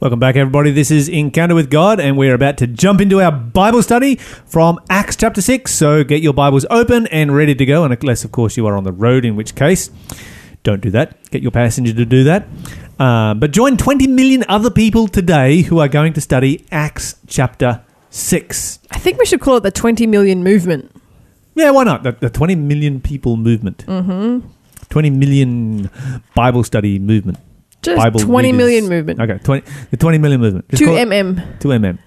Welcome back, everybody. This is Encounter with God, and we're about to jump into our Bible study from Acts chapter 6. So get your Bibles open and ready to go, unless, of course, you are on the road, in which case, don't do that. Get your passenger to do that. Uh, but join 20 million other people today who are going to study Acts chapter 6. I think we should call it the 20 million movement. Yeah, why not? The, the 20 million people movement. Mm-hmm. 20 million Bible study movement. Just Bible 20 readers. million movement. Okay, 20, the 20 million movement. Just 2 call it- mm. 2mm.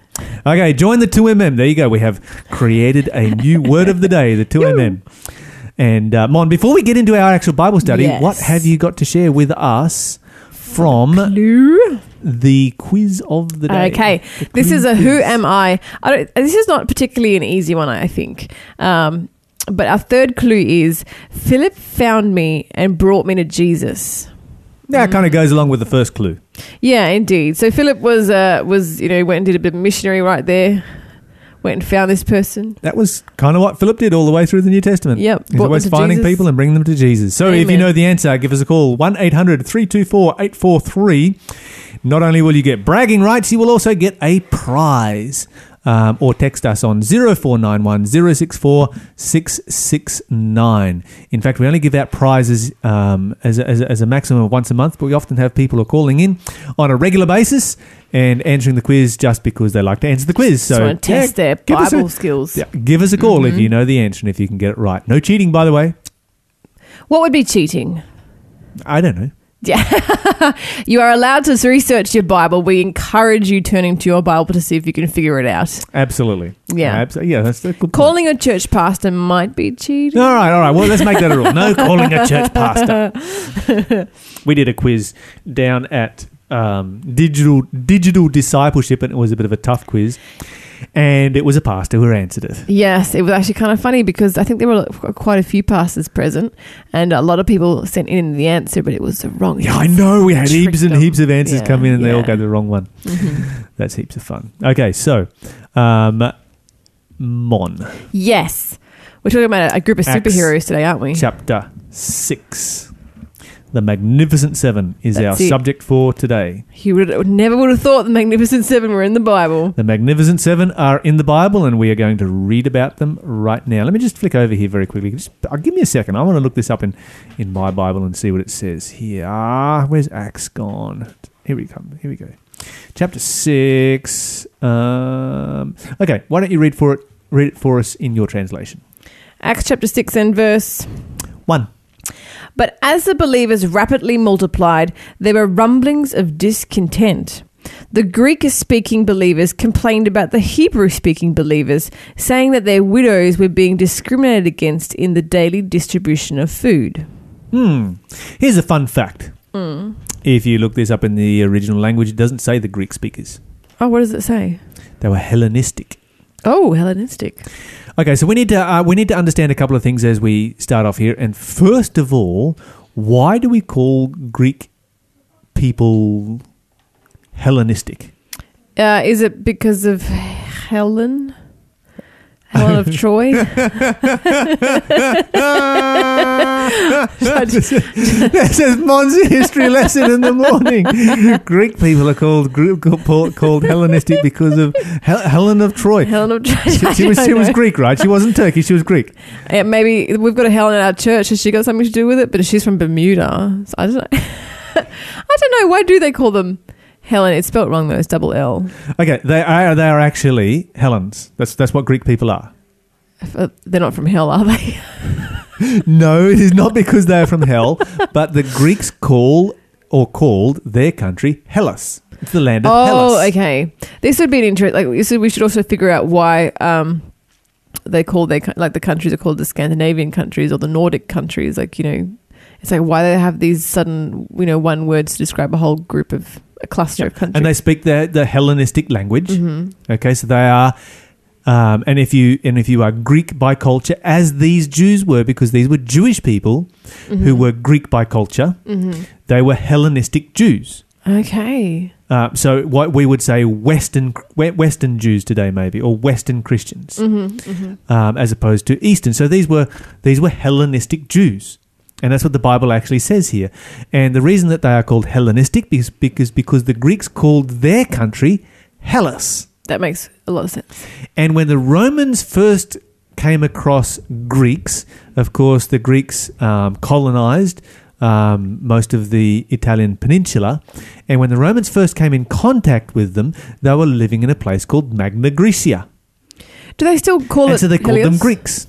Okay, join the 2mm. There you go. We have created a new word of the day, the 2mm. And uh, Mon, before we get into our actual Bible study, Yes. what have you got to share with us from Clue. the quiz of the day? Okay, The this is a who am I? I don't, this is not particularly an easy one, I think. Um, but our third clue is Philip found me and brought me to Jesus. Yeah, it kind of goes along with the first clue. Yeah, indeed. So Philip was uh, was you know went and did a bit of missionary right there. Went and found this person. That was kind of what Philip did all the way through the New Testament. Yep, He's brought them always to finding Jesus. people and bringing them to Jesus. So if you Amen. know the answer, give us a call 1 800 324 843. Not only will you get bragging rights, you will also get a prize. Um, or text us on 0491 064 669. In fact, we only give out prizes um, as, a, as, a, as a maximum of once a month, but we often have people who are calling in on a regular basis and answering the quiz just because they like to answer the quiz. So So, want to test their us a- skills. yeah, give us a call Mm-hmm. if you know the answer and if you can get it right. No cheating, by the way. What would be cheating? I don't know. Yeah. you are allowed to research your Bible. We encourage you turning to your Bible to see if you can figure it out. Absolutely. Yeah. Abs- yeah, that's a good point. Calling a church pastor might be cheating. All right, all right. Well, let's make that a rule. No calling a church pastor. we did a quiz down at um, digital digital discipleship, and it was a bit of a tough quiz. And it was a pastor who answered it. Yes, it was actually kind of funny because I think there were quite a few pastors present, and a lot of people sent in the answer, but it was the wrong. Yeah, I know. We had heaps and them. heaps of answers Yeah, come in, and they all yeah. go the wrong one. Mhm. That's heaps of fun. Okay, so um, Mon. Yes, we're talking about a group of Acts. superheroes today, aren't we? chapter 6. The Magnificent Seven is That's our it. subject for today. You would never would have thought the Magnificent Seven were in the Bible. The Magnificent Seven are in the Bible, and we are going to read about them right now. Let me just flick over here very quickly. Just uh, give me a second. I want to look this up in, in my Bible and see what it says here. Ah, where's Acts gone? Here we come. Here we go. Chapter six. Um, okay, why don't you read for it? Read it for us in your translation. Acts chapter six and verse. One. But as the believers rapidly multiplied, there were rumblings of discontent. The Greek speaking believers complained about the Hebrew speaking believers, saying that their widows were being discriminated against in the daily distribution of food. Hmm. Here's a fun fact. Mm. If you look this up in the original language, it doesn't say the Greek speakers. Oh, what does it say? They were Hellenistic. Oh, Hellenistic. Okay, so we need to uh, we need to understand a couple of things as we start off here. And first of all, why do we call Greek people Hellenistic? Uh, is it because of Helen? Helen of Troy? this is Mon's history lesson in the morning. Greek people are called, called Hellenistic because of Hel- Helen of Troy. Helen of Troy. She, she was she was. Greek, right? She wasn't Turkish. She was Greek. Yeah, maybe we've got a Helen in our church. Has she got something to do with it? But she's from Bermuda. So I don't know. I don't know. Why do they call them Helen? It's spelt wrong though. It's double L. Okay, they are they are actually Helens. That's that's what Greek people are. Uh, They're not from hell, are they? No, it is not because they are from hell, but the Greeks call or called their country Hellas. It's the land of oh, Hellas. Oh, okay. This would be an interest. Like, this is- we should also figure out why um, they call their like the countries are called the Scandinavian countries or the Nordic countries. Like you know, it's like why they have these sudden you know one words to describe a whole group of a cluster of countries. And they speak the the Hellenistic language. Mhm. Okay, so they are, um, and if you and if you are Greek by culture, as these Jews were, because these were Jewish people who Mhm. were Greek by culture, Mhm. they were Hellenistic Jews. Okay. Uh, so what we would say Western Western Jews today, maybe, or Western Christians, hmm hmm um, as opposed to Eastern. So these were these were Hellenistic Jews. And that's what the Bible actually says here. And the reason that they are called Hellenistic is because, because the Greeks called their country Hellas. That makes a lot of sense. And when the Romans first came across Greeks, of course, the Greeks um, colonized um, most of the Italian peninsula. And when the Romans first came in contact with them, they were living in a place called Magna Graecia. Do they still call And it so they called them Greeks.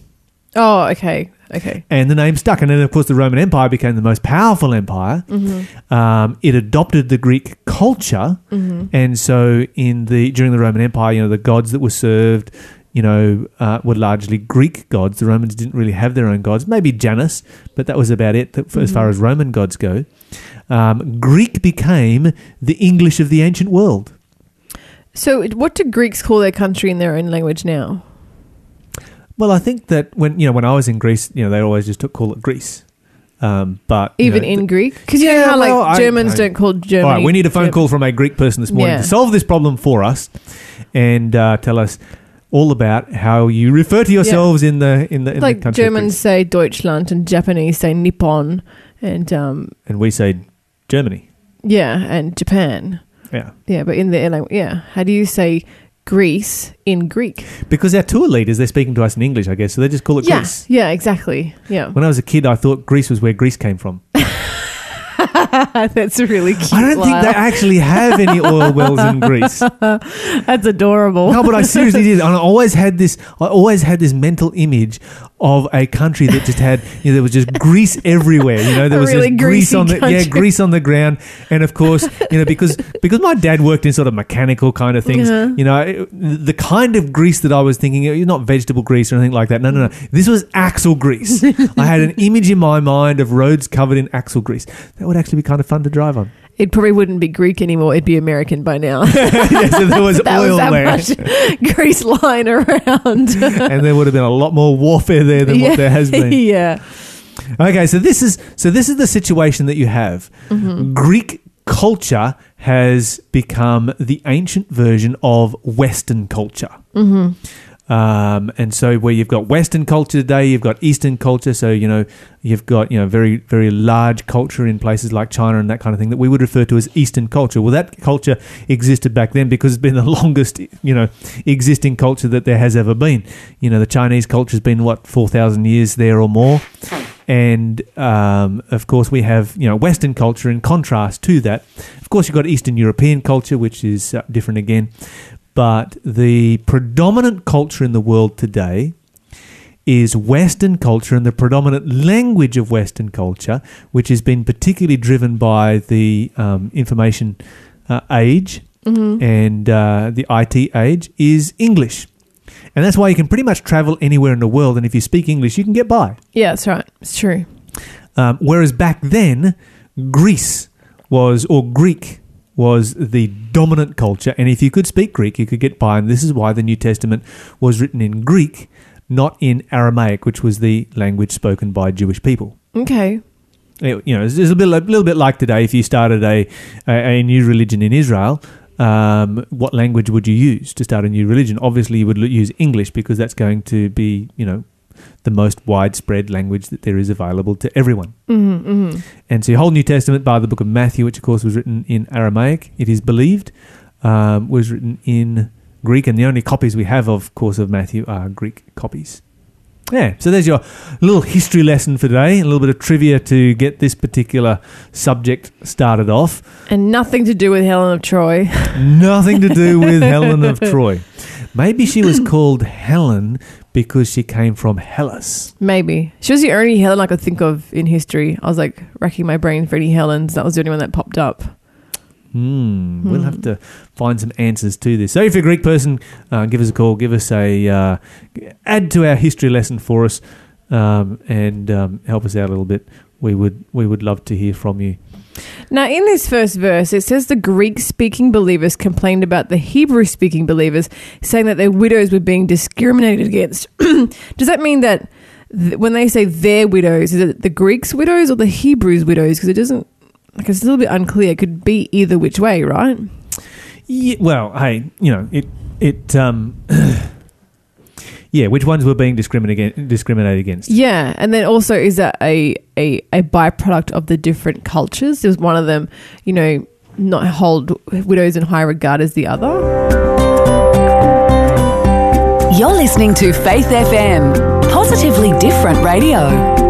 Oh, okay. Okay. And the name stuck. And then, of course, the Roman Empire became the most powerful empire. Um, it adopted the Greek culture. And so, in the during the Roman Empire, you know, the gods that were served, you know, uh, were largely Greek gods. The Romans didn't really have their own gods. Maybe Janus, but that was about it as far as Roman gods go. Um, Greek became the English of the ancient world. So, what do Greeks call their country in their own language now? Well, I think that when you know when I was in Greece, you know, they always just took, call it Greece. Um, but Even know, in Greek? Because you Yeah, know how like well, Germans I- don't call Germany. All right, we need a phone call from a Greek person this morning Yeah. to solve this problem for us, and uh, tell us all about how you refer to yourselves in the in the in Like the country. Germans say Deutschland and Japanese say Nippon and um, and we say Germany. yeah, and Japan. Yeah, Yeah, but in the like, yeah, how do you say Greece in Greek? because our tour leaders they're speaking to us in English, I guess, so they just call it Yeah, Greece. yeah, exactly. Yeah, When I was a kid, I thought Greece was where Greece came from. that's really cute. I don't think they actually have any oil wells in Greece. that's adorable. No, but I seriously did. And I always had this. I always had this mental image of a country that just had. You know, there was just grease everywhere. You know, there was really just grease on the yeah, grease on the ground. And of course, you know, because because my dad worked in sort of mechanical kind of things. Uh-huh. You know, it- the kind of grease that I was thinking, not vegetable grease or anything like that. No, no, no. This was axle grease. I had an image in my mind of roads covered in axle grease. That would actually be kind of fun to drive on. It probably wouldn't be Greek anymore. It'd be American by now. yeah, so there was that oil was there. that much grease lying around. and there would have been a lot more warfare there than what there has been. yeah. Okay, so this is so this is the situation that you have. Mm-hmm. Greek culture has become the ancient version of Western culture. Mm-hmm. Um, and so where you've got Western culture today, you've got Eastern culture. So you know you've got you know very very large culture in places like China and that kind of thing that we would refer to as Eastern culture. Well, that culture existed back then because it's been the longest you know existing culture that there has ever been. You know the Chinese culture has been what four thousand years there or more and um, of course we have you know Western culture in contrast to that. Of course, you've got Eastern European culture, which is uh, different again. But the predominant culture in the world today is Western culture, and the predominant language of Western culture, which has been particularly driven by the um, information uh, age and uh, the IT age, is English. And that's why you can pretty much travel anywhere in the world, and if you speak English, you can get by. Yeah, that's right. It's true. Um, whereas back then, Greece was, or Greek was the dominant culture. And if you could speak Greek, you could get by. And this is why the New Testament was written in Greek, not in Aramaic, which was the language spoken by Jewish people. Okay. It- you know, it's, it's a, bit, a little bit like today if you started a, a, a new religion in Israel. Um, what language would you use to start a new religion? Obviously, you would use English because that's going to be, you know, the most widespread language that there is available to everyone. Mm-hmm, mm-hmm. And so, your whole New Testament, by the book of Matthew, which of course was written in Aramaic, it is believed, um, was written in Greek, and the only copies we have, of course, of Matthew are Greek copies. Yeah, so there's your little history lesson for today, a little bit of trivia to get this particular subject started off. And nothing to do with Helen of Troy. Nothing to do with Helen of Troy. Maybe she was called Helen because she came from Hellas. Maybe. She was the only Helen I could think of in history. I was like racking my brain for any Helens. That was the only one that popped up. Hmm. We'll Hmm. have to find some answers to this. So, if you're a Greek person, uh, give us a call. Give us a uh, add to our history lesson for us, um, and um, help us out a little bit. We would we would love to hear from you. Now, in this first verse, it says the Greek speaking believers complained about the Hebrew speaking believers, saying that their widows were being discriminated against. Does that mean that th- when they say their widows, is it the Greeks' widows or the Hebrews' widows? Because it doesn't, like, it's a little bit unclear. It could be either which way, right? Yeah, well, hey, you know it. It um, Yeah, which ones were being discriminated discriminated against? Yeah, and then also is that a, a a byproduct of the different cultures? There's one of them, you know, not hold widows in high regard as the other. You're listening to Faith FM, positively different radio.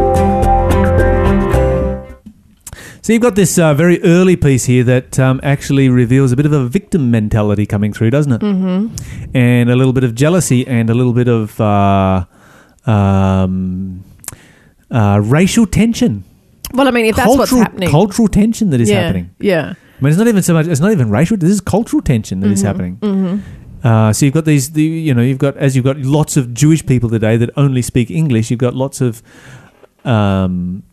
So you've got this uh, very early piece here that um, actually reveals a bit of a victim mentality coming through, doesn't it? Mm-hmm. And a little bit of jealousy and a little bit of uh, um, uh, racial tension. Well, I mean, if that's cultural, what's happening, Cultural tension that is yeah, happening. Yeah, I mean, it's not even so much. It's not even racial. This is cultural tension that is happening. Uh, so you've got these, the, you know, you've got as you've got lots of Jewish people today that only speak English. You've got lots of um,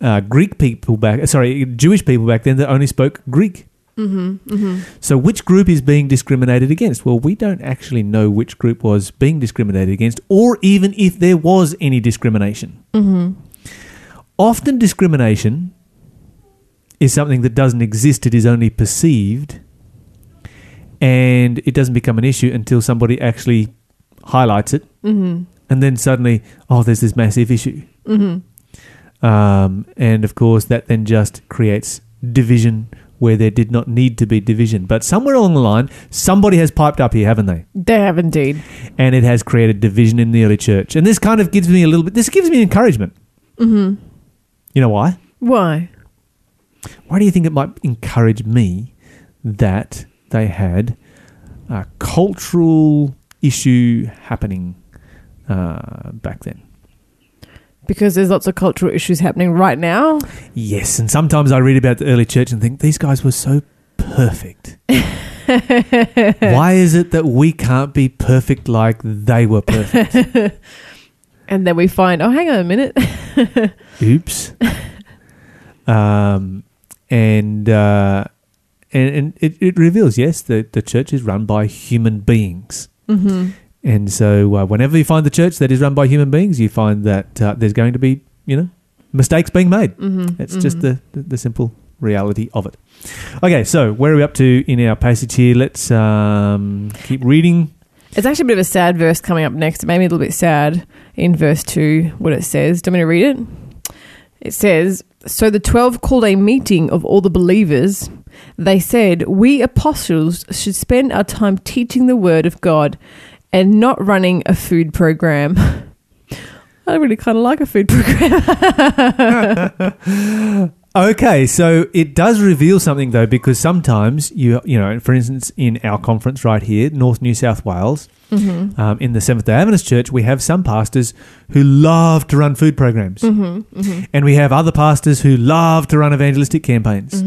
uh, Greek people back. Uh, sorry, Jewish people back then that only spoke Greek. Mm-hmm, mm-hmm. So which group is being discriminated against? Well, we don't actually know which group was being discriminated against, or even if there was any discrimination. Mm-hmm. Often, discrimination is something that doesn't exist; it is only perceived, and it doesn't become an issue until somebody actually highlights it, mm-hmm. and then suddenly, oh, there's this massive issue. Um, and of course, that then just creates division where there did not need to be division. But somewhere along the line, somebody has piped up here, haven't they? they have indeed. And it has created division in the early church. And this kind of gives me a little bit, this gives me encouragement. Mm-hmm. You know why? Why? Why do you think it might encourage me that they had a cultural issue happening uh, back then? Because there's lots of cultural issues happening right now. Yes, and sometimes I read about the early church and think these guys were so perfect. Why is it that we can't be perfect like they were perfect? And then we find, oh, hang on a minute. Oops. um, and uh, and, and it, it reveals, yes, that the church is run by human beings. mm-hmm. And so, uh, whenever you find the church that is run by human beings, you find that uh, there's going to be, you know, mistakes being made. Mm-hmm. That's just the, the, simple reality of it. Okay, so where are we up to in our passage here? Let's um, keep reading. It's actually a bit of a sad verse coming up next. It made me a little bit sad in verse 2, what it says. Do you want me to read it? It says, So the twelve called a meeting of all the believers. They said, We apostles should spend our time teaching the word of God and not running a food program. I really kind of like a food program. Okay, so it does reveal something though, because sometimes you, you know, for instance, in our conference right here, North New South Wales, um, in the Seventh Day Adventist Church, we have some pastors who love to run food programs, and we have other pastors who love to run evangelistic campaigns.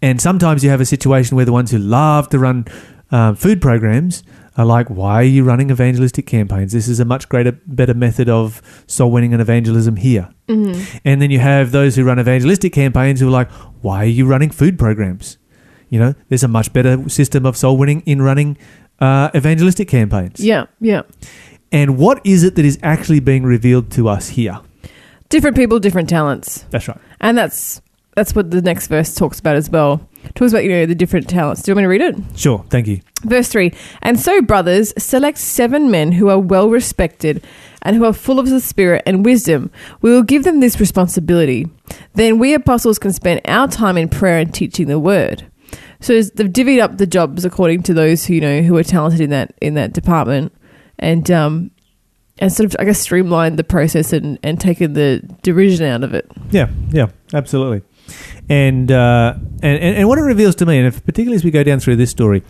And sometimes you have a situation where the ones who love to run um, food programs are like, why are you running evangelistic campaigns? This is a much greater, better method of soul winning and evangelism here. And then you have those who run evangelistic campaigns who are like, why are you running food programs? You know, there's a much better system of soul winning in running uh, evangelistic campaigns. yeah, yeah. And what is it that is actually being revealed to us here? Different people, different talents. That's right. And that's that's what the next verse talks about as well. Talks about, you know, the different talents. Do you want me to read it? Sure. Thank you. Verse 3 And so, brothers, select seven men who are well respected and who are full of the Spirit and wisdom. We will give them this responsibility. Then we apostles can spend our time in prayer and teaching the word. So they've divvied up the jobs according to those who you know who are talented in that in that department, and um, and sort of I guess streamlined the process and and taken the derision out of it. Yeah, yeah, absolutely. And, uh, and and what it reveals to me, and if, particularly as we go down through this story,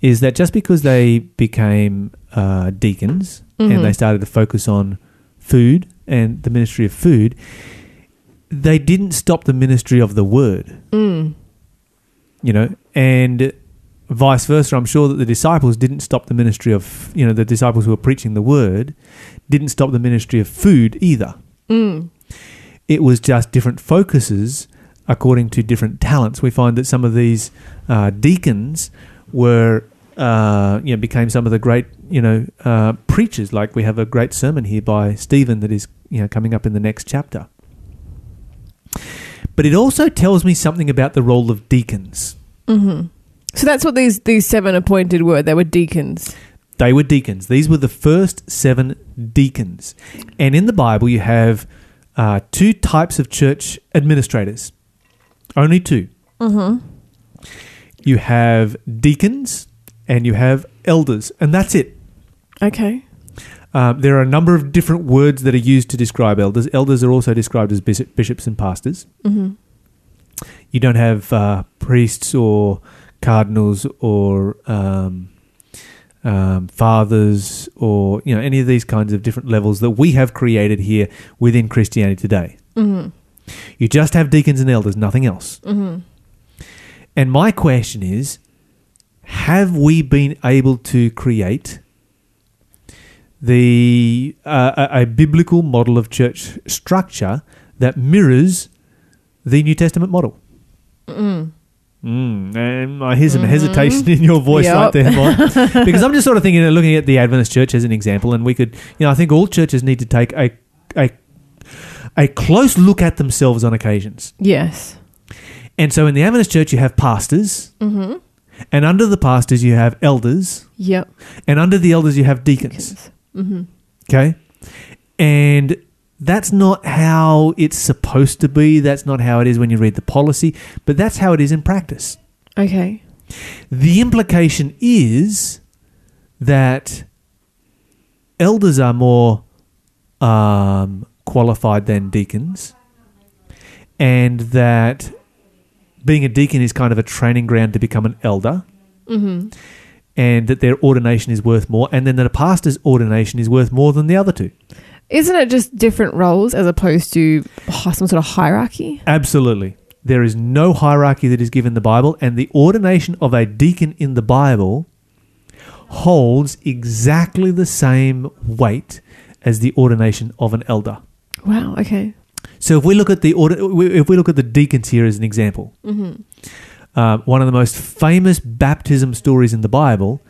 is that just because they became uh, deacons and they started to focus on food and the ministry of food, they didn't stop the ministry of the word. Mm. You know, and vice versa. I'm sure that the disciples didn't stop the ministry of you know the disciples who were preaching the word didn't stop the ministry of food either. Mm. it was just different focuses according to different talents. We find that some of these uh, deacons were, uh, you know, became some of the great, you know, uh, preachers. Like we have a great sermon here by Stephen that is, you know, coming up in the next chapter. But it also tells me something about the role of deacons. So that's what these these seven appointed were. They were deacons. They were deacons. These were the first seven deacons. And in the Bible, you have uh, two types of church administrators. Only 2 Mm-hmm. You have deacons and you have elders, and that's it. Okay. Um, there are a number of different words that are used to describe elders. Elders are also described as bishop, bishops and pastors. Mm-hmm. You don't have uh, priests or cardinals or um, um, fathers or you know any of these kinds of different levels that we have created here within Christianity today. Mm-hmm. You just have deacons and elders, nothing else. Mm-hmm. And my question is have we been able to create the uh, a, a biblical model of church structure that mirrors the New Testament model? Mm. Mm, and I hear some hesitation in your voice Yep. right there, Mon. because I'm just sort of thinking, looking at the Adventist Church as an example, and we could, you know, I think all churches need to take a a a close look at themselves on occasions. Yes. And so, in the Adventist Church, you have pastors, Mm-hmm. and under the pastors, you have elders, Yep. and under the elders, you have deacons. Mm-hmm. Okay, and that's not how it's supposed to be. That's not how it is when you read the policy, but that's how it is in practice. Okay. The implication is that elders are more um, qualified than deacons, and that being a deacon is kind of a training ground to become an elder, Mm-hmm. and that their ordination is worth more, and then that a pastor's ordination is worth more than the other two. Isn't it just different roles as opposed to some sort of hierarchy? Absolutely. There is no hierarchy that is given in the Bible, and the ordination of a deacon in the Bible holds exactly the same weight as the ordination of an elder. Wow. Okay. So if we look at the order, if we look at the deacons here as an example, Mm-hmm. uh, one of the most famous baptism stories in the Bible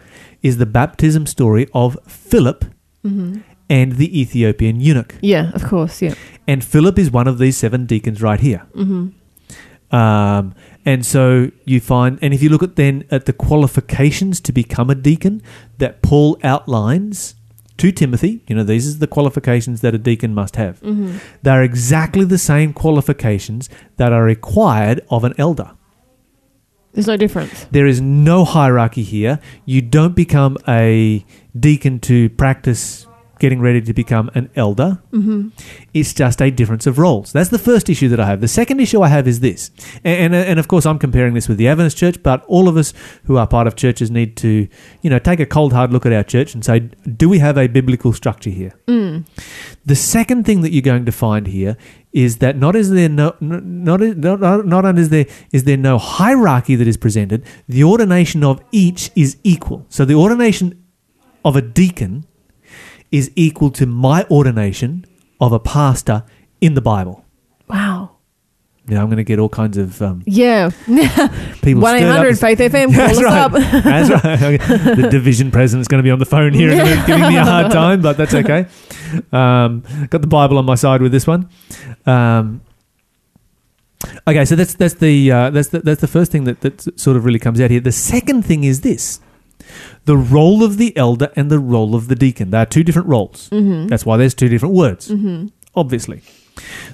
is the baptism story of Philip Mm-hmm. and the Ethiopian eunuch. Yeah. Of course. Yeah. And Philip is one of these seven deacons right here. Mm-hmm. Um, and so you find, and if you look at then at the qualifications to become a deacon that Paul outlines to Timothy, you know, these are the qualifications that a deacon must have. Mm-hmm. They're exactly the same qualifications that are required of an elder. There's no difference. There is no hierarchy here. You don't become a deacon to practice getting ready to become an elder. Mm-hmm. It's just a difference of roles. That's the first issue that I have. The second issue I have is this, and, and and of course I'm comparing this with the Adventist church, but all of us who are part of churches need to, you know, take a cold hard look at our church and say, do we have a biblical structure here? Mm. The second thing that you're going to find here is that not is there no not not not, not only is there is there no hierarchy that is presented, the ordination of each is equal. So the ordination of a deacon is equal to my ordination of a pastor in the Bible. Wow. Now I'm going to get all kinds of um, Yeah. people. One eight up. Faith FM. Call us right. up. That's right. Okay. The division president's going to be on the phone here in a minute giving me a hard time, but that's okay. Um, got the Bible on my side with this one. Um, okay, so that's that's the uh, that's the, that's the first thing that that sort of really comes out here. The second thing is this: the role of the elder and the role of the deacon. They are two different roles. Mm-hmm. That's why there's two different words. Mm-hmm. Obviously,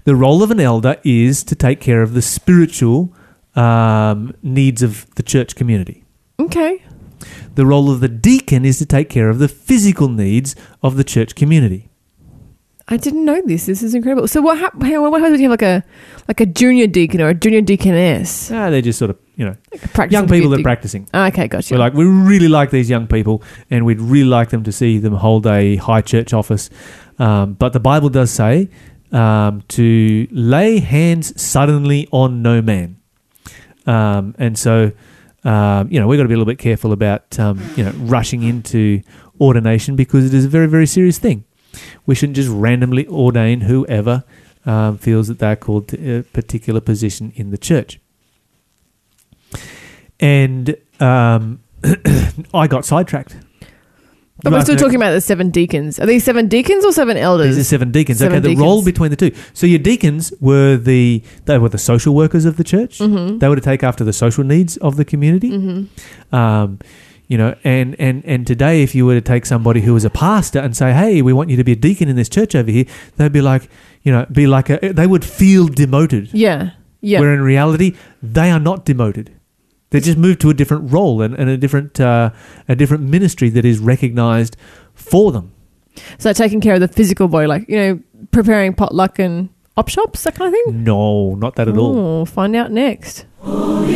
the role of an elder is to take care of the spiritual um, needs of the church community. Okay. The role of the deacon is to take care of the physical needs of the church community. I didn't know this. This is incredible. So what what happens if you have like a like a junior deacon or a junior deaconess? Ah, they're just sort of, you know, practicing young to be a people that are practicing. Ah, Okay, gotcha. We're like, we really like these young people and we'd really like them to see them hold a high church office. Um, but the Bible does say um, to lay hands suddenly on no man. Um, and so, um, you know, we've got to be a little bit careful about, um, you know, rushing into ordination because it is a very, very serious thing. We shouldn't just randomly ordain whoever um, feels that they're called to a particular position in the church. And um, I got sidetracked. but we're still talking about the seven deacons. Are these seven deacons or seven elders? These are seven deacons. Seven okay, the role between the two. So your deacons were the they were the social workers of the church. mm-hmm. They were to take after the social needs of the community. Mm-hmm. Um, You know, and, and, and today, if you were to take somebody who was a pastor and say, "Hey, we want you to be a deacon in this church over here," they'd be like, you know, be like a, they would feel demoted. Yeah. Yeah. Where in reality, they are not demoted. They just moved to a different role and, and a different uh, a different ministry that is recognized for them. so taking care of the physical body, like, you know, preparing potluck and op shops, that kind of thing? No, not that at all. Oh, find out next. You're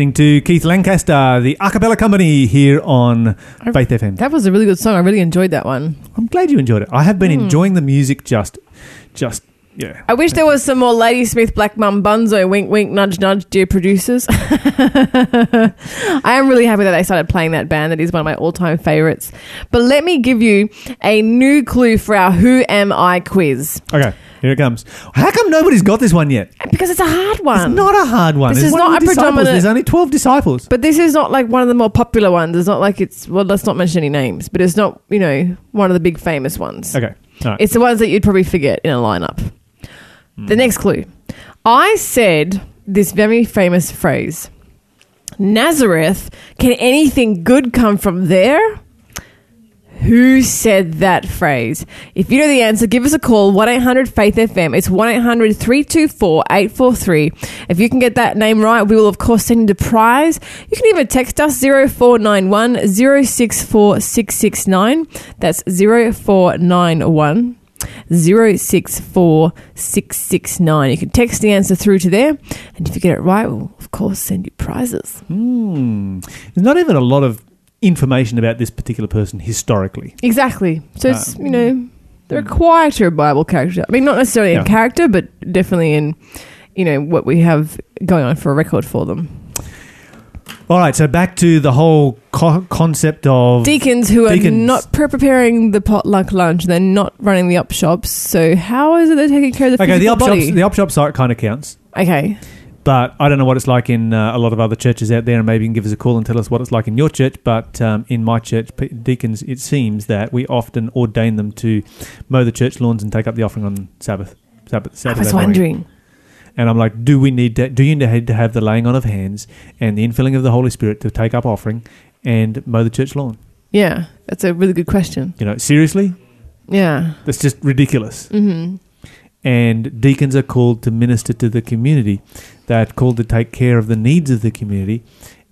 listening to Keith Lancaster, the a cappella company here on Faith FM. That was a really good song. I really enjoyed that one. I'm glad you enjoyed it. I have been hmm. enjoying the music just, just, yeah. I wish there was some more Ladysmith Black Mambazo wink wink nudge nudge dear producers. I am really happy that they started playing that band. That is one of my all time favorites. But let me give you a new clue for our Who Am I quiz. Okay, here it comes. How come nobody's got this one yet? Because it's a hard one. It's not a hard one. This It's is one not a disciples. predominant- There's only 12 disciples. But this is not like one of the more popular ones. It's not like it's well, let's not mention any names, but it's not, you know, one of the big famous ones. Okay, all right. It's the ones that you'd probably forget in a lineup. The next clue. I said this very famous phrase Nazareth, can anything good come from there? Who said that phrase? If you know the answer, give us a call 1 800 Faith FM. It's 1 800 324 843. If you can get that name right, we will, of course, send you the prize. You can even text us 0491 064 669. That's 0491 064669. You can text the answer through to there, and if you get it right, we'll of course send you prizes. Hmm. There's not even a lot of information about this particular person historically. Exactly. So it's Uh, you know they're a quieter Bible character. I mean, not necessarily Yeah. in character, but definitely in you know what we have going on for a record for them. All right, so back to the whole co- concept of Deacons who are not pre- preparing the potluck lunch, they're not running the op shops. So how is it they're taking care of the okay, the op body? shops, the op shop site kind of counts. okay, but I don't know what it's like in uh, a lot of other churches out there, and maybe you can give us a call and tell us what it's like in your church. But um, in my church, deacons, it seems that we often ordain them to mow the church lawns and take up the offering on Sabbath. Sabbath I Saturday was morning. And I'm like, do we need to, do you need to have the laying on of hands and the infilling of the Holy Spirit to take up offering and mow the church lawn? Yeah, that's a really good question. You know, seriously? Yeah. That's just ridiculous. hmm And deacons are called to minister to the community. They're called to take care of the needs of the community.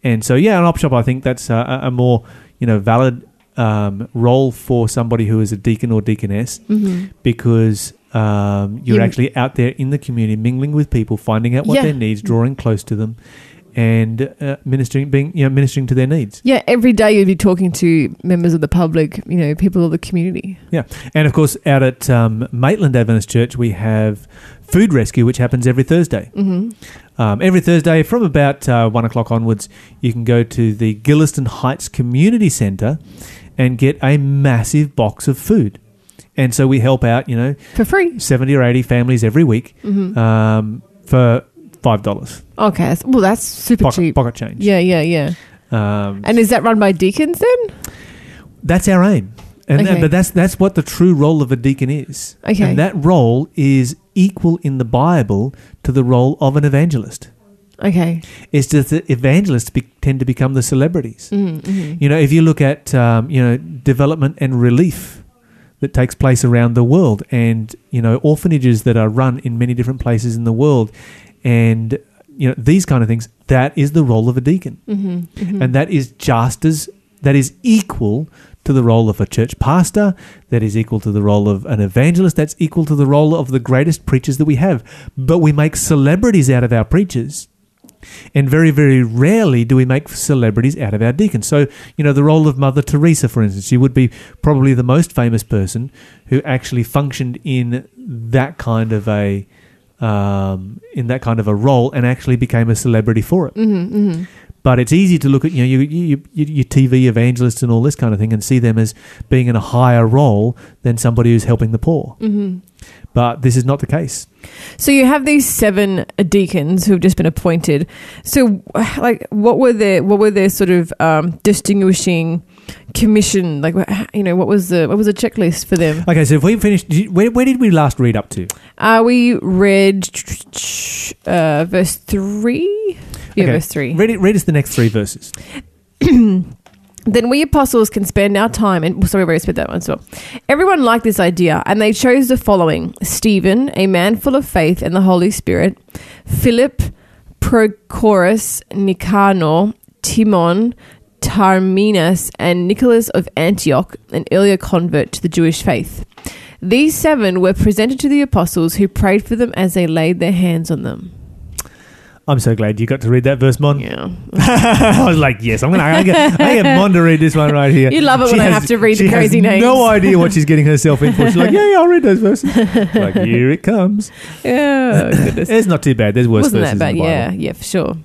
And so, yeah, an op shop, I think that's a, a more, you know, valid um, role for somebody who is a deacon or deaconess hmm because um, you're You- actually out there in the community, mingling with people, finding out what Yeah. their needs, drawing close to them, and uh, ministering, being you know, ministering to their needs. Yeah, every day you'd be talking to members of the public, you know, people of the community. Yeah, and of course, out at um, Maitland Adventist Church, we have food rescue, which happens every Thursday. hmm Um, every Thursday from about uh, one o'clock onwards, you can go to the Gillieston Heights Community Centre and get a massive box of food. And so we help out, you know, For free. 70 or 80 families every week hmm um, for $5 Okay. Well, that's super pocket, cheap. pocket change. Yeah, yeah, yeah. Um, And is that run by deacons then? that's our aim. And Okay. but that's that's what the true role of a deacon is. Okay. And that role is equal in the Bible to the role of an evangelist. Okay. It's just that evangelists be, tend to become the celebrities. Mm-hmm. You know, if you look at um, you know development and relief that takes place around the world, and you know orphanages that are run in many different places in the world, and you know these kind of things, that is the role of a deacon, Mm-hmm. and that is just as that is equal to the role of a church pastor, that is equal to the role of an evangelist, that's equal to the role of the greatest preachers that we have. But we make celebrities out of our preachers. And very, very rarely do we make celebrities out of our deacons. So, you know, the role of Mother Teresa, for instance, she would be probably the most famous person who actually functioned in that kind of a um, in that kind of a role and actually became a celebrity for it. Mm-hmm. Mm-hmm. But it's easy to look at you know you, you, you, your TV evangelists and all this kind of thing and see them as being in a higher role than somebody who's helping the poor. Mm-hmm. But this is not the case. So you have these seven deacons who have just been appointed. So, like, what were their what were their sort of um, distinguishing commission? Like, you know, what was the what was the checklist for them? Okay, so if we finished, you- where, where did we last read up to? Uh, we read uh, verse three. Yeah, Okay. verse three. Read, it, read us the next three verses. Then we apostles can spend our time, and sorry, we already spent that one as well. Everyone liked this idea, and they chose the following Stephen, a man full of faith and the Holy Spirit, Philip, Prochorus, Nicanor, Timon, Tarminus, and Nicholas of Antioch, an earlier convert to the Jewish faith. These seven were presented to the apostles, who prayed for them as they laid their hands on them. I'm so glad you got to read that verse, Mon. Yeah. I was like, yes, I'm going to get, I get Mon to read this one right here. You love it She when I have to read the crazy has names. no idea what she's getting herself in for. She's like, yeah, yeah, I'll read those verses. like, here it comes. Yeah. goodness. It's not too bad. There's worse Wasn't verses that bad? in the Bible. Yeah, yeah, for sure.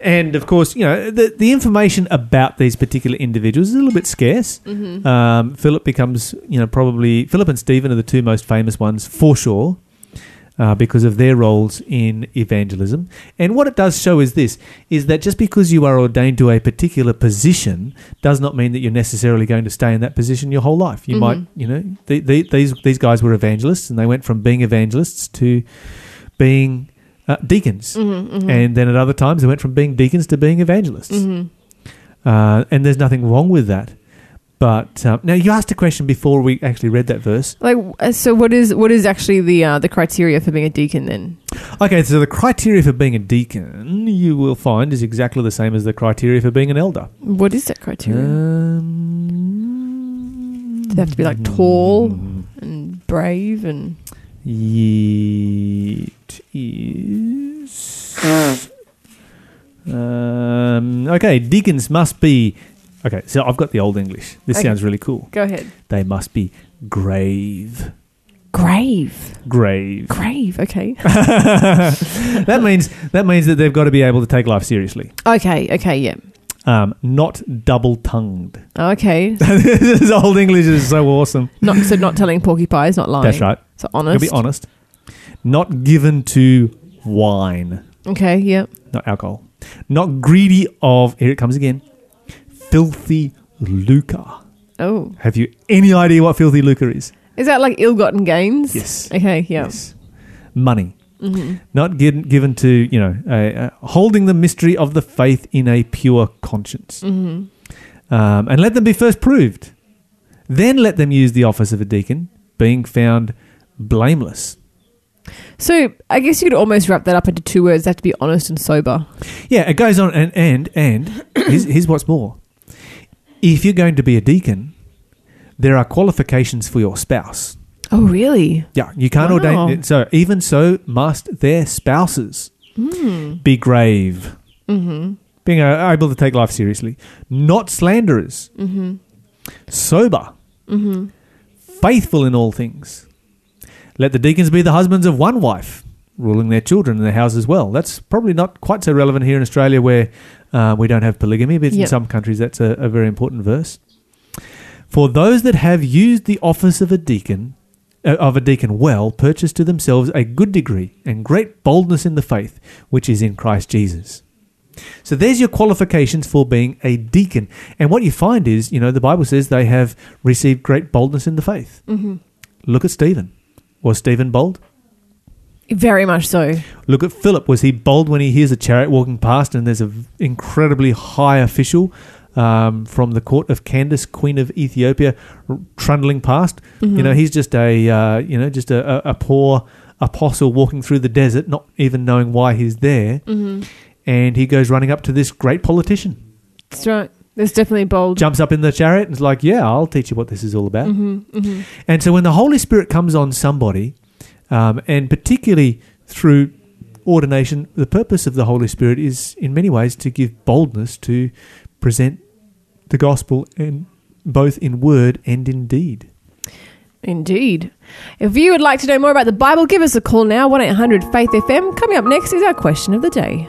And of course, you know, the, the information about these particular individuals is a little bit scarce. Mm-hmm. Um, Philip becomes, you know, probably Philip and Stephen are the two most famous ones for sure. Uh, because of their roles in evangelism. And what it does show is this is that just because you are ordained to a particular position does not mean that you're necessarily going to stay in that position your whole life. You Mhm. might, you know, the, the, these these guys were evangelists and they went from being evangelists to being uh, deacons. Mm-hmm, And then at other times they went from being deacons to being evangelists. mm-hmm. Uh, and there's nothing wrong with that. But um, now you asked a question before we actually read that verse. Like, uh, so what is what is actually the uh, the criteria for being a deacon then? Okay, so the criteria for being a deacon, you will find, is exactly the same as the criteria for being an elder. What is that criteria? Um, Do they have to be, like, tall? and brave and It is. Um, okay, deacons must be. Okay, so I've got the old English. This Okay. sounds really cool. go ahead. They must be grave. Grave, Grave. grave. Okay, that means that means that they've got to be able to take life seriously. okay, okay. Yeah. Um, not double tongued. Okay. this old English is so awesome. Not so not telling porcupines, not lying. That's right. So To honest. be honest. Not given to wine. Okay, yep. not alcohol. Not greedy of, here it comes again, filthy lucre. Oh. Have you any idea what filthy lucre is? Is that like ill gotten gains? Yes. Okay, yeah. Yes. Money. Mm-hmm. Not given, given to, you know, holding the mystery of the faith in a pure conscience. Mm-hmm. Um, and let them be first proved. Then let them use the office of a deacon, being found blameless. So I guess you could almost wrap that up into two words. They have to be honest and sober. Yeah, it goes on, and and and here's, here's what's more: if you're going to be a deacon, there are qualifications for your spouse. Oh, really? Yeah, you can't Wow. ordain. So even so, must their spouses be grave, Mm-hmm. being able to take life seriously, not slanderers, Mm-hmm. sober, Mm-hmm. faithful in all things. Let the deacons be the husbands of one wife, ruling their children in the house as well. That's probably not quite so relevant here in Australia where uh, we don't have polygamy, but in some countries that's a, a very important verse. For those that have used the office of a deacon, uh, of a deacon well, purchase to themselves a good degree and great boldness in the faith, which is in Christ Jesus. So there's your qualifications for being a deacon. And what you find is, you know, the Bible says they have received great boldness in the faith. Mm-hmm. Look at Stephen. Was Stephen bold? Very much so. Look at Philip. Was he bold when he hears a chariot walking past and there's an incredibly high official um, from the court of Candace, Queen of Ethiopia, r- trundling past? You know, he's just a uh, you know just a, a, poor apostle walking through the desert, not even knowing why he's there, Mm-hmm. and he goes running up to this great politician, That's right. There's definitely bold. jumps up in the chariot, and is like, "Yeah, I'll teach you what this is all about." Mm-hmm. Mm-hmm. And so when the Holy Spirit comes on somebody, um, and particularly through ordination, the purpose of the Holy Spirit is in many ways to give boldness to present the gospel both in word and in deed. Indeed. If you would like to know more about the Bible, give us a call now, 1 800 Faith FM. Coming up next is our question of the day.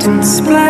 Perfect in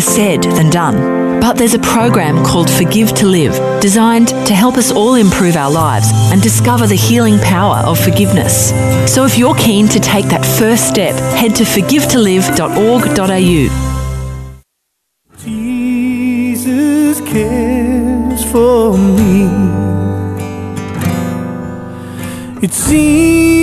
easier said than done. But there's a program called Forgive to Live, designed to help us all improve our lives and discover the healing power of forgiveness. So if you're keen to take that first step, head to forgivetolive.org.au. Jesus cares for me. It seems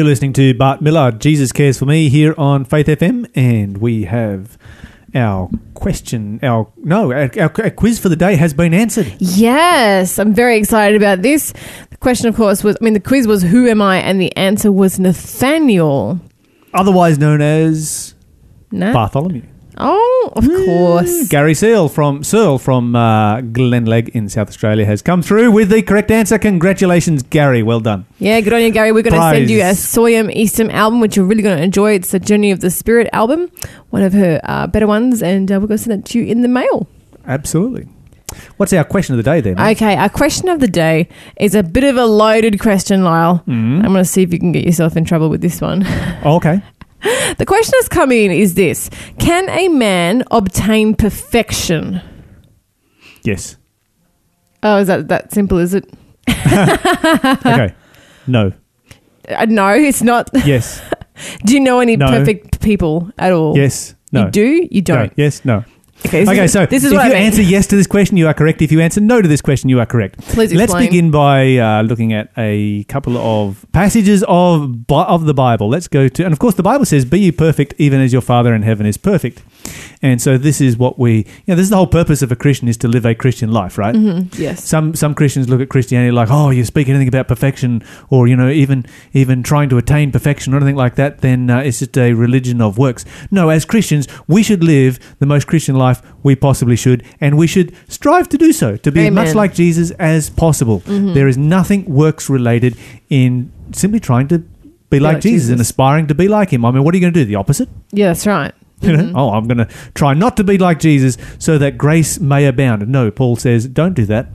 You're listening to Bart Millard, Jesus Cares for Me, here on Faith FM, and we have our question, our no, our, our, quiz for the day has been answered. Yes, I'm very excited about this. The question, of course, was I mean, the quiz was Who am I? And the answer was Nathaniel. Otherwise known as? Bartholomew. Of course. Gary Searle from Searle from uh, Glenelg in South Australia has come through with the correct answer. Congratulations, Gary. Well done. Yeah, good on you, Gary. We're going to send you a Soyam Easton album, which you're really going to enjoy. It's the Journey of the Spirit album, one of her uh, better ones, and uh, we're going to send it to you in the mail. Absolutely. What's our question of the day then? Okay, our question of the day is a bit of a loaded question, Lyle. I'm going to see if you can get yourself in trouble with this one. Oh, okay. The question that's come in is this Can a man obtain perfection? Yes. Oh, is that that simple, is it? Okay. No. Uh, no, it's not. Yes. Do you know any No. perfect people at all? Yes. No. You do? You don't? Yes. No. Okay, Okay, so this is if you I mean. answer yes to this question, you are correct. If you answer no to this question, you are correct. Please Let's explain. begin by uh, looking at a couple of passages of of the Bible. Let's go to, and of course, the Bible says, "Be ye perfect, even as your Father in heaven is perfect." And so, this is what we, you know, this is the whole purpose of a Christian is to live a Christian life, right? Mm-hmm. Yes. Some some Christians look at Christianity like, oh, you speak anything about perfection, or you know, even even trying to attain perfection or anything like that, then uh, it's just a religion of works. No, as Christians, we should live the most Christian life we possibly should, and we should strive to do so, to be as much like Jesus as possible. There is nothing works related in simply trying to be like, like Jesus, and aspiring to be like Him. I mean, what are you going to do? The opposite? Yeah, that's right. You know, oh, I'm going to try not to be like Jesus so that grace may abound. No, Paul says, don't do that.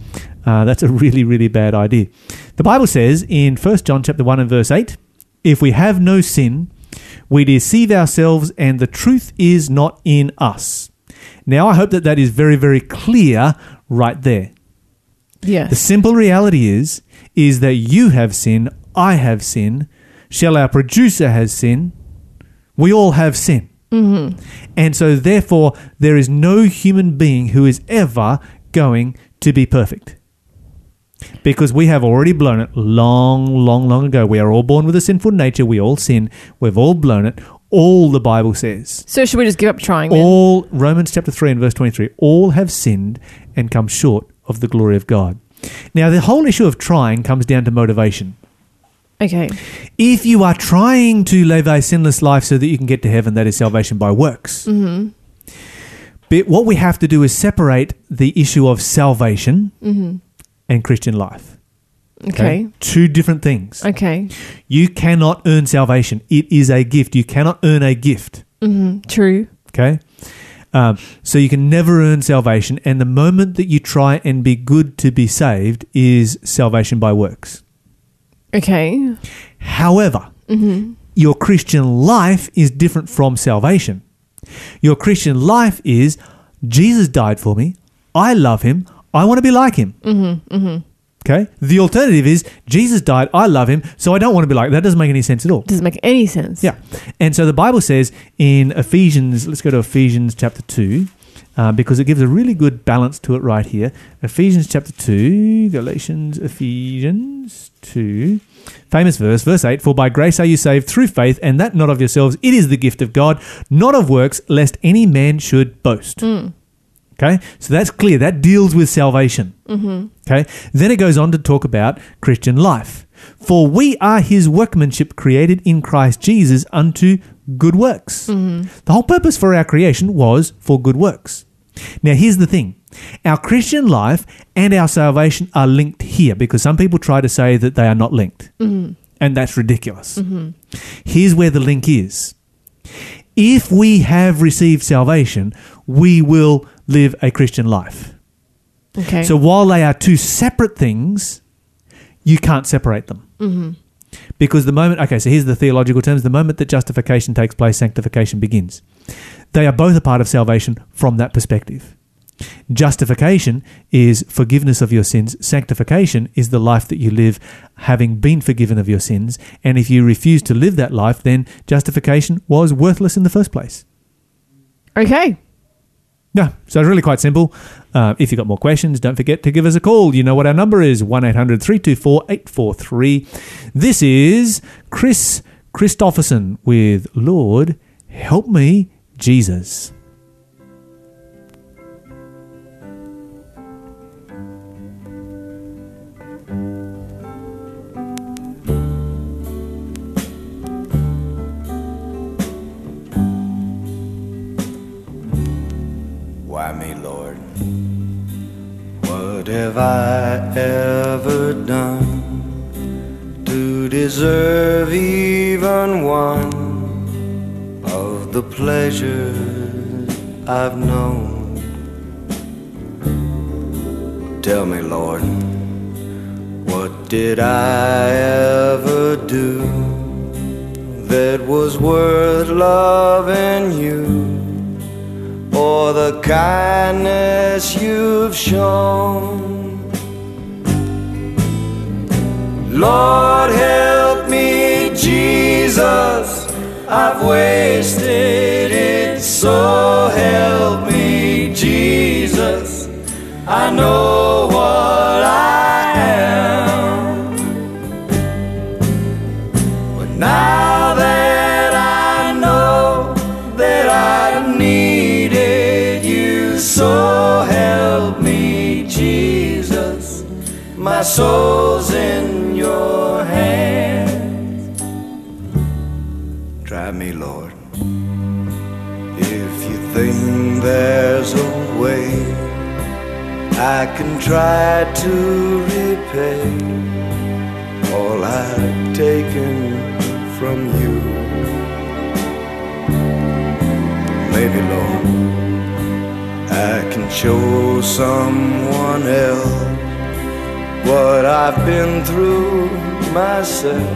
Uh, that's a really, really bad idea. The Bible says in 1 John chapter 1 and verse 8, if we have no sin, we deceive ourselves and the truth is not in us. Now, I hope that that is very, very clear right there. Yes. The simple reality is, is that you have sin, I have sin, Shall our producer, has sin. We all have sin. Mm-hmm. And so, therefore, there is no human being who is ever going to be perfect. Because we have already blown it long, long, long ago. We are all born with a sinful nature. We all sin. We've all blown it. All the Bible says. so should we just give up trying then? All Romans chapter 3 and verse 23 all have sinned and come short of the glory of God. Now the whole issue of trying comes down to motivation. Okay. If you are trying to live a sinless life so that you can get to heaven, that is salvation by works. Mm-hmm. But what we have to do is separate the issue of salvation and Christian life. Okay. Two different things. Okay. You cannot earn salvation. It is a gift. You cannot earn a gift. True. Okay? Um, so you can never earn salvation, and the moment that you try and be good to be saved is salvation by works. Okay. However, your Christian life is different from salvation. Your Christian life is Jesus died for me. I love him. I want to be like him. Mm-hmm, Okay? The alternative is Jesus died. I love him. So I don't want to be like that. doesn't make any sense at all. Doesn't make any sense. Yeah. And so the Bible says in Ephesians, let's go to Ephesians chapter 2, uh, because it gives a really good balance to it right here. Ephesians chapter 2, Galatians, Ephesians 2, famous verse, verse 8 For by grace are you saved through faith, and that not of yourselves, it is the gift of God, not of works, lest any man should boast. Okay, so that's clear. That deals with salvation. Mm-hmm. Okay, then it goes on to talk about Christian life. For we are his workmanship created in Christ Jesus unto good works. Mm-hmm. The whole purpose for our creation was for good works. Now, here's the thing our Christian life and our salvation are linked here because some people try to say that they are not linked. Mm-hmm. And that's ridiculous. Mm-hmm. Here's where the link is if we have received salvation, we will live a Christian life. Okay. So while they are two separate things, you can't separate them. Because the moment, okay, so here's the theological terms the moment that justification takes place, sanctification begins. They are both a part of salvation from that perspective. Justification is forgiveness of your sins. Sanctification is the life that you live having been forgiven of your sins. And if you refuse to live that life, then justification was worthless in the first place. okay. Yeah, so it's really quite simple. Uh, if you've got more questions, don't forget to give us a call. You know what our number is 1 800 324 843. This is Kris Kristofferson with Lord, Help Me, Jesus. What have I ever done to deserve even one of the pleasures I've known? Tell me, Lord, what did I ever do that was worth loving you? For the kindness you've shown. Lord, help me, Jesus. I've wasted it, so help me, Jesus. I know soul's in your hands. Try me, Lord. If you think there's a way, I can try to repay all I've taken from you. Maybe, Lord, I can show someone else what I've been through myself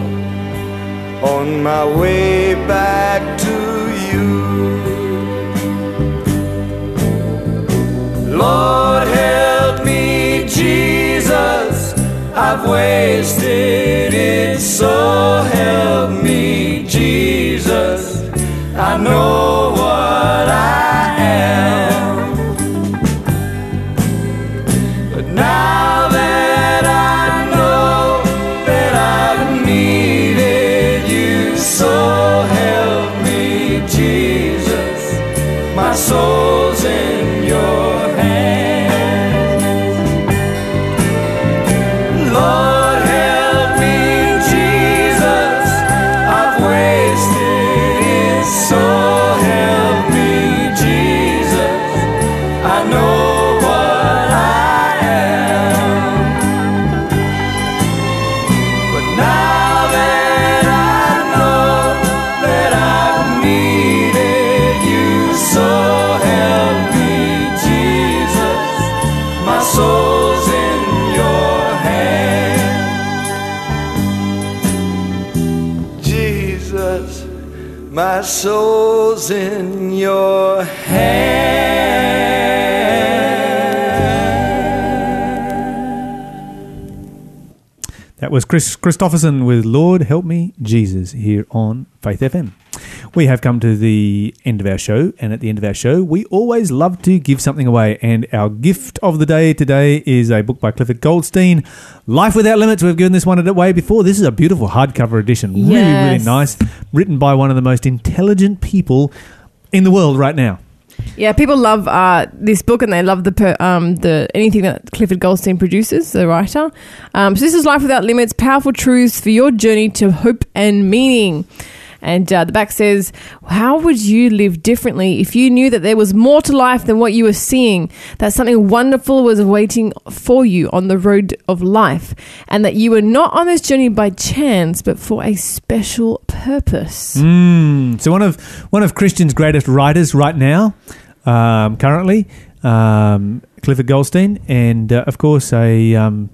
on my way back to you. Lord, help me, Jesus. I've wasted it, so help me, Jesus. I know what I am. Was Kris Kristofferson with Lord Help Me Jesus here on Faith FM. We have come to the end of our show, and at the end of our show, we always love to give something away. And our gift of the day today is a book by Clifford Goldstein, Life Without Limits. We've given this one away before. This is a beautiful hardcover edition, really, really nice, written by one of the most intelligent people in the world right now. Yeah, people love uh, this book and they love the per, um, the anything that Clifford Goldstein produces, the writer. Um, so this is Life Without Limits: Powerful Truths for Your Journey to Hope and Meaning. And uh, the back says, How would you live differently if you knew that there was more to life than what you were seeing? That something wonderful was waiting for you on the road of life, and that you were not on this journey by chance, but for a special purpose. Mm. So one of one of Christian's greatest writers right now, um, currently, um, Clifford Goldstein, and uh, of course a um,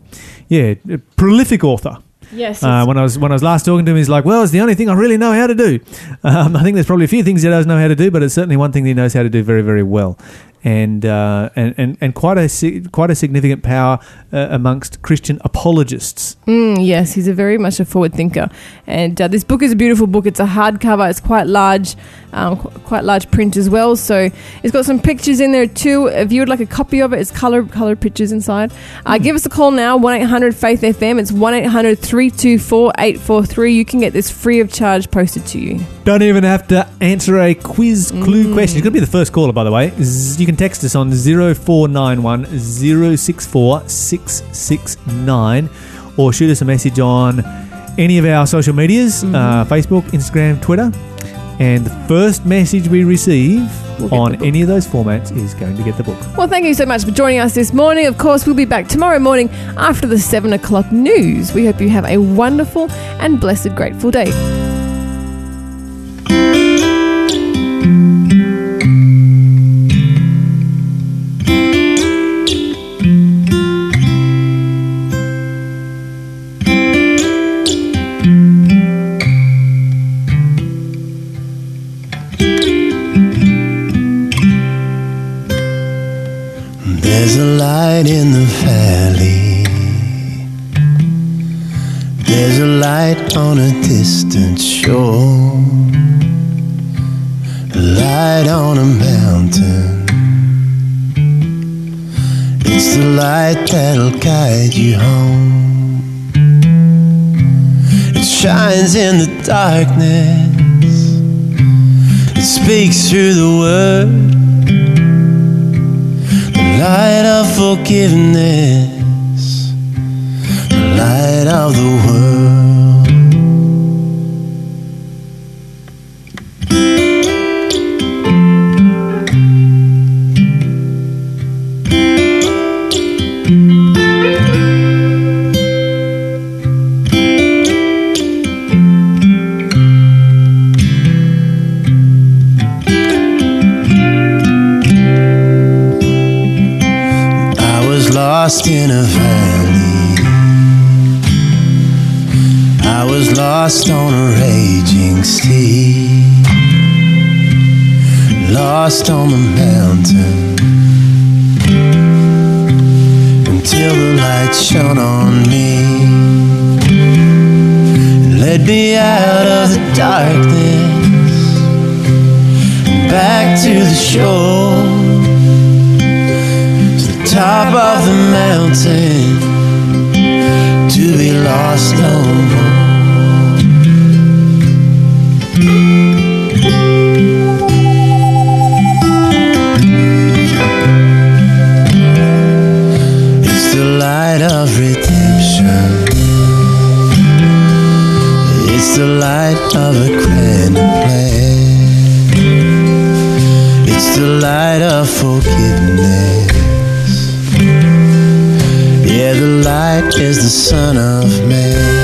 yeah a prolific author. Yes. Uh, when I was when I was last talking to him, he's like, "Well, it's the only thing I really know how to do." Um, I think there's probably a few things he doesn't know how to do, but it's certainly one thing he knows how to do very, very well. And uh, and, and and quite a si- quite a significant power uh, amongst Christian apologists. Mm, yes, he's a very much a forward thinker, and uh, this book is a beautiful book. It's a hardcover. It's quite large, um, qu- quite large print as well. So it's got some pictures in there too. If you would like a copy of it, it's color colored pictures inside. Uh, give us a call now one eight hundred Faith FM. It's one 324 843 You can get this free of charge posted to you. Don't even have to answer a quiz clue question. It's going to be the first caller, by the way. You can text us on 0491 064 669 or shoot us a message on any of our social medias uh, Facebook, Instagram, Twitter. And the first message we receive We'll on any of those formats is going to get the book. Well, thank you so much for joining us this morning. Of course, we'll be back tomorrow morning after the 7 o'clock news. We hope you have a wonderful and blessed, grateful day. On a distant shore. A light on a mountain. It's the light that'll guide you home. It shines in the darkness. It speaks through the word the light of forgiveness, the light of the lost on a raging sea. Lost on the mountain. Until the light shone on me. And led me out of the darkness. Back to the shore to the top of the mountain to be lost no more. It's the light of a grand plan. It's the light of forgiveness. Yeah, the light is the Son of Man.